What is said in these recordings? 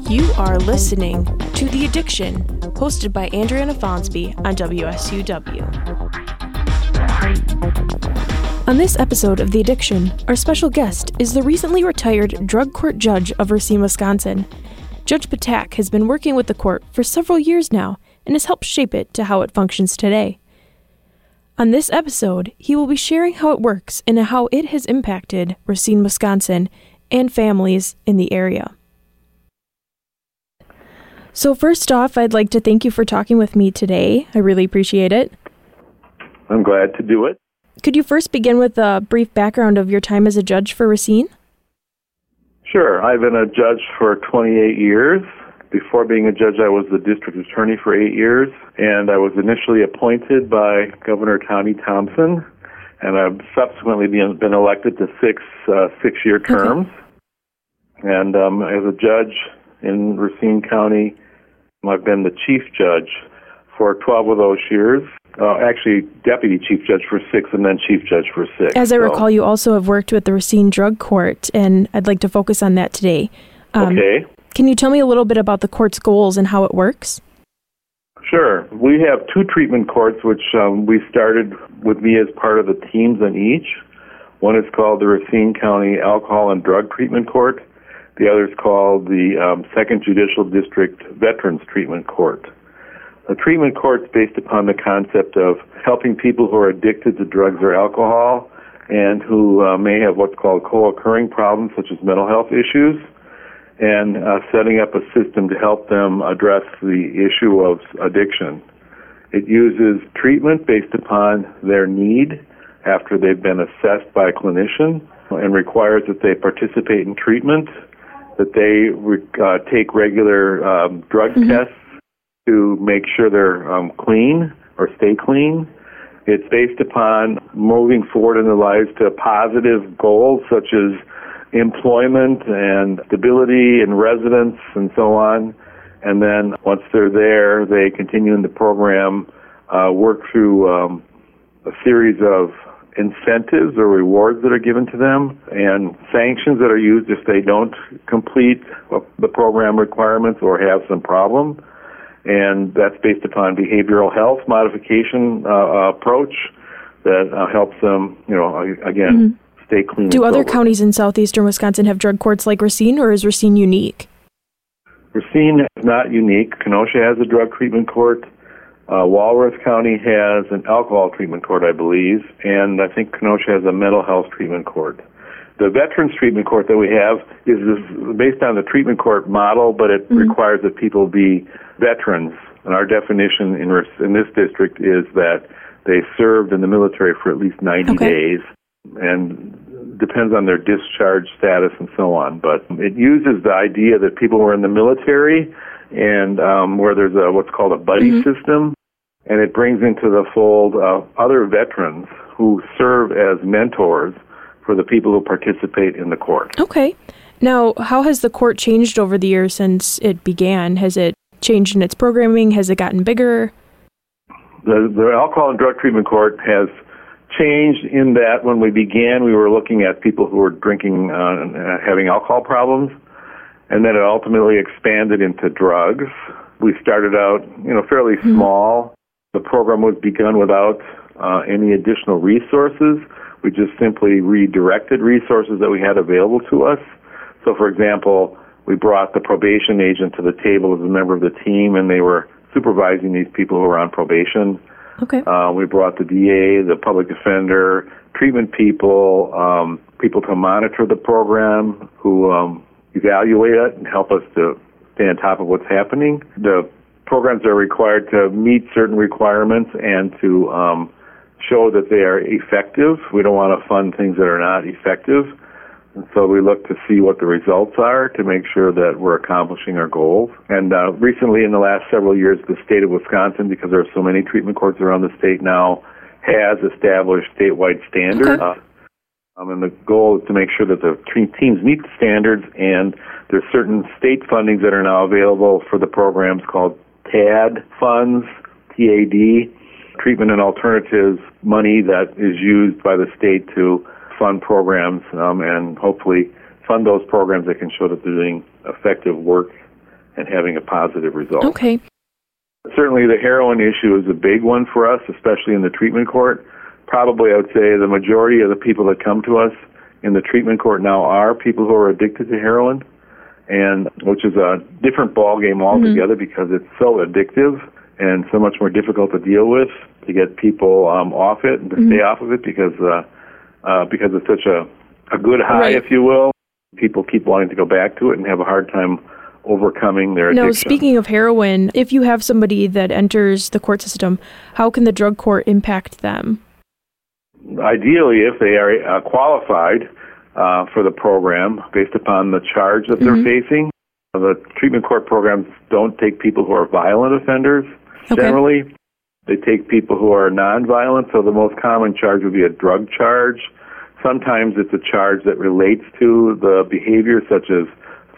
You are listening to The Addiction, hosted by Andrea Fonsby on WSUW. On this episode of The Addiction, our special guest is the recently retired drug court judge of Racine, Wisconsin. Judge Ptacek has been working with the court for several years now and has helped shape it to how it functions today. On this episode, he will be sharing how it works and how it has impacted Racine, Wisconsin, and families in the area. So, first off, I'd like to thank you for talking with me today. I really appreciate it. I'm glad to do it. Could you first begin with a brief background of your time as a judge for Racine? Sure. I've been a judge for 28 years. Before being a judge, I was the district attorney for eight years, and I was initially appointed by Governor Tommy Thompson, and I've subsequently been, been elected to six uh, six-year terms. Okay. And um, as a judge in Racine County, I've been the chief judge for 12 of those years. Uh, actually, deputy chief judge for six, and then chief judge for six. As I so. recall, you also have worked with the Racine Drug Court, and I'd like to focus on that today. Um, okay. Can you tell me a little bit about the court's goals and how it works? Sure. We have two treatment courts, which um, we started with me as part of the teams in each. One is called the Racine County Alcohol and Drug Treatment Court. The other is called the um, Second Judicial District Veterans Treatment Court. The treatment court is based upon the concept of helping people who are addicted to drugs or alcohol and who uh, may have what's called co-occurring problems such as mental health issues and uh, setting up a system to help them address the issue of addiction. It uses treatment based upon their need after they've been assessed by a clinician and requires that they participate in treatment, that they uh, take regular um, drug mm-hmm. tests to make sure they're um, clean or stay clean. It's based upon moving forward in their lives to positive goals such as employment and stability and residence and so on. And then once they're there, they continue in the program, uh, work through um, a series of incentives or rewards that are given to them and sanctions that are used if they don't complete the program requirements or have some problem and that's based upon behavioral health modification uh, uh, approach that uh, helps them, you know, again, mm-hmm. stay clean. Do other sober. counties in southeastern Wisconsin have drug courts like Racine, or is Racine unique? Racine is not unique. Kenosha has a drug treatment court. Uh, Walworth County has an alcohol treatment court, I believe, and I think Kenosha has a mental health treatment court. The Veterans Treatment Court that we have is based on the treatment court model, but it mm-hmm. requires that people be veterans. And our definition in, in this district is that they served in the military for at least 90 okay. days and depends on their discharge status and so on. But it uses the idea that people were in the military and um, where there's a what's called a buddy mm-hmm. system, and it brings into the fold uh, other veterans who serve as mentors for the people who participate in the court. Okay. Now, how has the court changed over the years since it began? Has it changed in its programming? Has it gotten bigger? The, the Alcohol and Drug Treatment Court has changed in that when we began, we were looking at people who were drinking, uh, having alcohol problems, and then it ultimately expanded into drugs. We started out, you know, fairly mm-hmm. small. The program was begun without uh, any additional resources. We just simply redirected resources that we had available to us. So, for example, we brought the probation agent to the table as a member of the team, and they were supervising these people who were on probation. Okay. Uh, we brought the DA, the public defender, treatment people, um, people to monitor the program, who um, evaluate it and help us to stay on top of what's happening. The programs are required to meet certain requirements and to um, show that they are effective. We don't want to fund things that are not effective. And so we look to see what the results are to make sure that we're accomplishing our goals. And uh, recently, in the last several years, the state of Wisconsin, because there are so many treatment courts around the state now, has established statewide standards. Okay. Um, and the goal is to make sure that the teams meet the standards, and there's certain state fundings that are now available for the programs called TAD funds, TAD, treatment and alternatives money that is used by the state to fund programs um, and hopefully fund those programs that can show that they're doing effective work and having a positive result. Okay. Certainly, the heroin issue is a big one for us, especially in the treatment court. Probably, I would say the majority of the people that come to us in the treatment court now are people who are addicted to heroin, and which is a different ballgame altogether mm-hmm. because it's so addictive and so much more difficult to deal with to get people um, off it and to mm-hmm. stay off of it because uh, uh, because it's such a a good high, right. if you will. People keep wanting to go back to it and have a hard time overcoming their addiction. Now, speaking of heroin, if you have somebody that enters the court system, how can the drug court impact them? Ideally, if they are uh, qualified uh, for the program based upon the charge that they're mm-hmm. facing, the treatment court programs don't take people who are violent offenders okay. generally. They take people who are nonviolent, so the most common charge would be a drug charge. Sometimes it's a charge that relates to the behavior, such as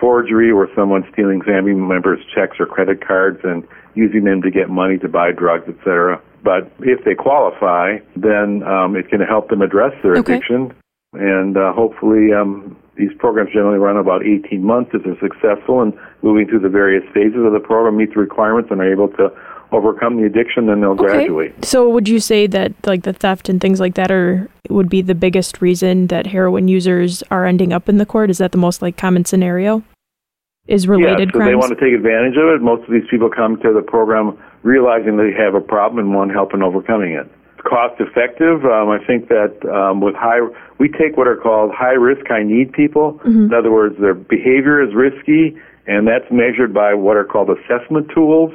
forgery, or someone stealing family members' checks or credit cards and using them to get money to buy drugs, etc. But if they qualify, then um, it can help them address their okay. addiction, and uh, hopefully um, these programs generally run about 18 months if they're successful and moving through the various phases of the program, meet the requirements, and are able to overcome the addiction, then they'll okay. graduate. So would you say that like the theft and things like that are would be the biggest reason that heroin users are ending up in the court? Is that the most like common scenario? Is related yes, crimes? they want to take advantage of it. Most of these people come to the program realizing they have a problem and want help in overcoming it. It's cost effective. Um, I think that um, with high, we take what are called high risk, high need people. Mm-hmm. In other words, their behavior is risky, and that's measured by what are called assessment tools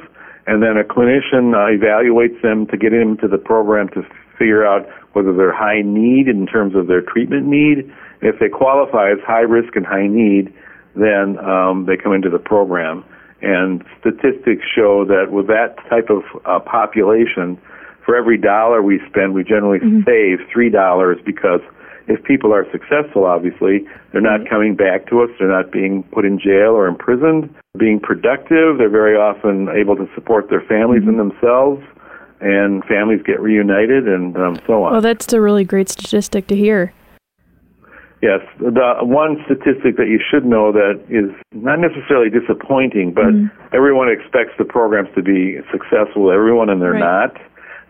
and then a clinician uh, evaluates them to get them into the program to figure out whether they're high need in terms of their treatment need. If they qualify as high risk and high need, then um, they come into the program. And statistics show that with that type of uh, population, for every dollar we spend, we generally mm-hmm. save three dollars because if people are successful, obviously, they're not coming back to us. They're not being put in jail or imprisoned. Being productive, they're very often able to support their families mm-hmm. and themselves, and families get reunited and um, so on. Well, that's a really great statistic to hear. Yes, the one statistic that you should know that is not necessarily disappointing, but mm-hmm. everyone expects the programs to be successful, everyone, and they're right. not.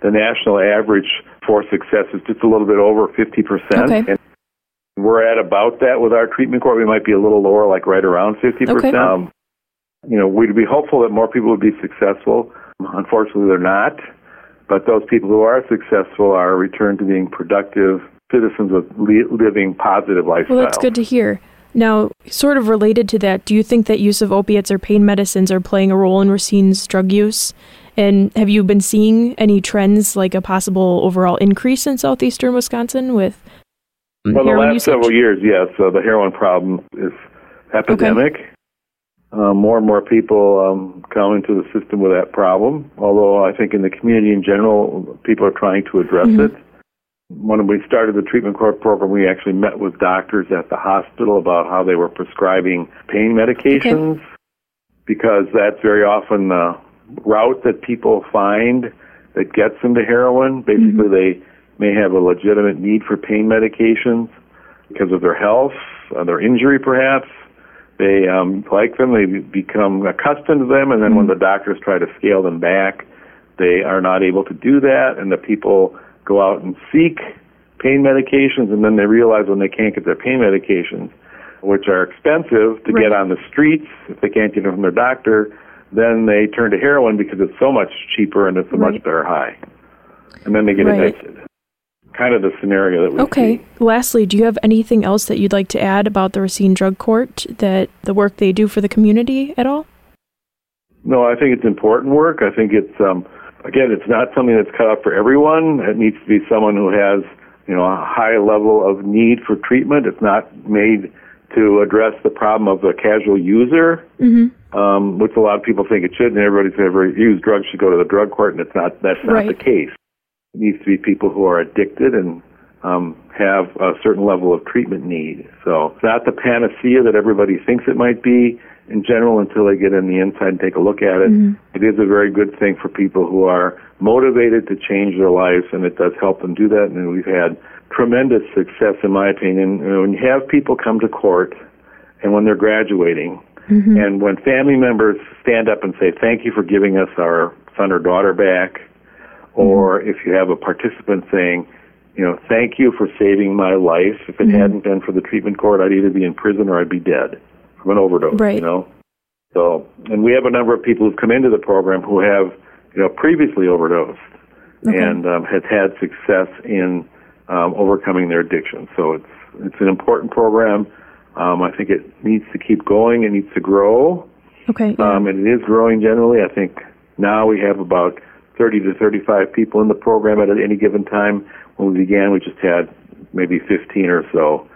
The national average for success is just a little bit over 50%. Okay. And we're at about that with our treatment court. We might be a little lower, like right around 50%. Okay. Um, you know, we'd be hopeful that more people would be successful. Unfortunately, they're not. But those people who are successful are returned to being productive citizens with living positive lifestyles. Well, that's good to hear. Now, sort of related to that, do you think that use of opiates or pain medicines are playing a role in Racine's drug use? And have you been seeing any trends like a possible overall increase in southeastern Wisconsin with well, the last usage? several years, yes. So the heroin problem is epidemic. Okay. Uh, more and more people um, come into the system with that problem. Although I think in the community in general, people are trying to address mm-hmm. it. When we started the treatment court program, we actually met with doctors at the hospital about how they were prescribing pain medications, okay. because that's very often the route that people find that gets them to heroin. Basically, mm-hmm. they may have a legitimate need for pain medications because of their health, uh, their injury, perhaps they um, like them, they become accustomed to them, and then when mm-hmm. the doctors try to scale them back, they are not able to do that, and the people go out and seek pain medications, and then they realize when they can't get their pain medications, which are expensive to right. get on the streets, if they can't get them from their doctor, then they turn to heroin because it's so much cheaper and it's a right. much better high. And then they get right. addicted kind of the scenario that we okay. see. Lastly, do you have anything else that you'd like to add about the Racine Drug Court, that the work they do for the community at all? No, I think it's important work. I think it's um, again, it's not something that's cut out for everyone. It needs to be someone who has you know a high level of need for treatment. It's not made to address the problem of the casual user, mm-hmm. um, which a lot of people think it should, and everybody's ever used drugs should go to the drug court, and it's not. That's not right. the case. It needs to be people who are addicted and um, have a certain level of treatment need. So it's not the panacea that everybody thinks it might be in general until they get in the inside and take a look at it. Mm-hmm. it is a very good thing for people who are motivated to change their lives, and it does help them do that. And we've had tremendous success, in my opinion. You know, when you have people come to court, and when they're graduating, Mm-hmm. And when family members stand up and say, Thank you for giving us our son or daughter back, or mm-hmm. if you have a participant saying, you know, thank you for saving my life. If it mm-hmm. hadn't been for the treatment court, I'd either be in prison or I'd be dead from an overdose. Right. You know. So, and we have a number of people who've come into the program who have, you know, previously overdosed okay. and um, has had success in um, overcoming their addiction. So it's it's an important program. Um, I think it needs to keep going. It needs to grow. Okay. Yeah. Um, and it is growing generally. I think now we have about 30 to 35 people in the program at any given time. When we began, we just had maybe 15 or so.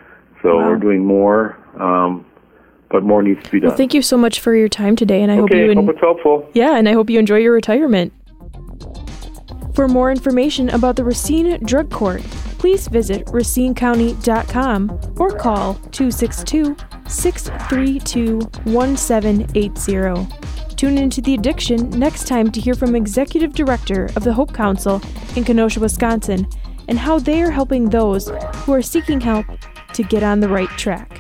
So wow. we're doing more. Um, but more needs to be done. Well, thank you so much for your time today, and I okay, hope you en- hope it's helpful. Yeah, and I hope you enjoy your retirement. For more information about the Racine Drug Court, please visit racinecounty.com or call 262 632 1780. Tune into The Addiction next time to hear from Executive Director of the Hope Council in Kenosha, Wisconsin, and how they are helping those who are seeking help to get on the right track.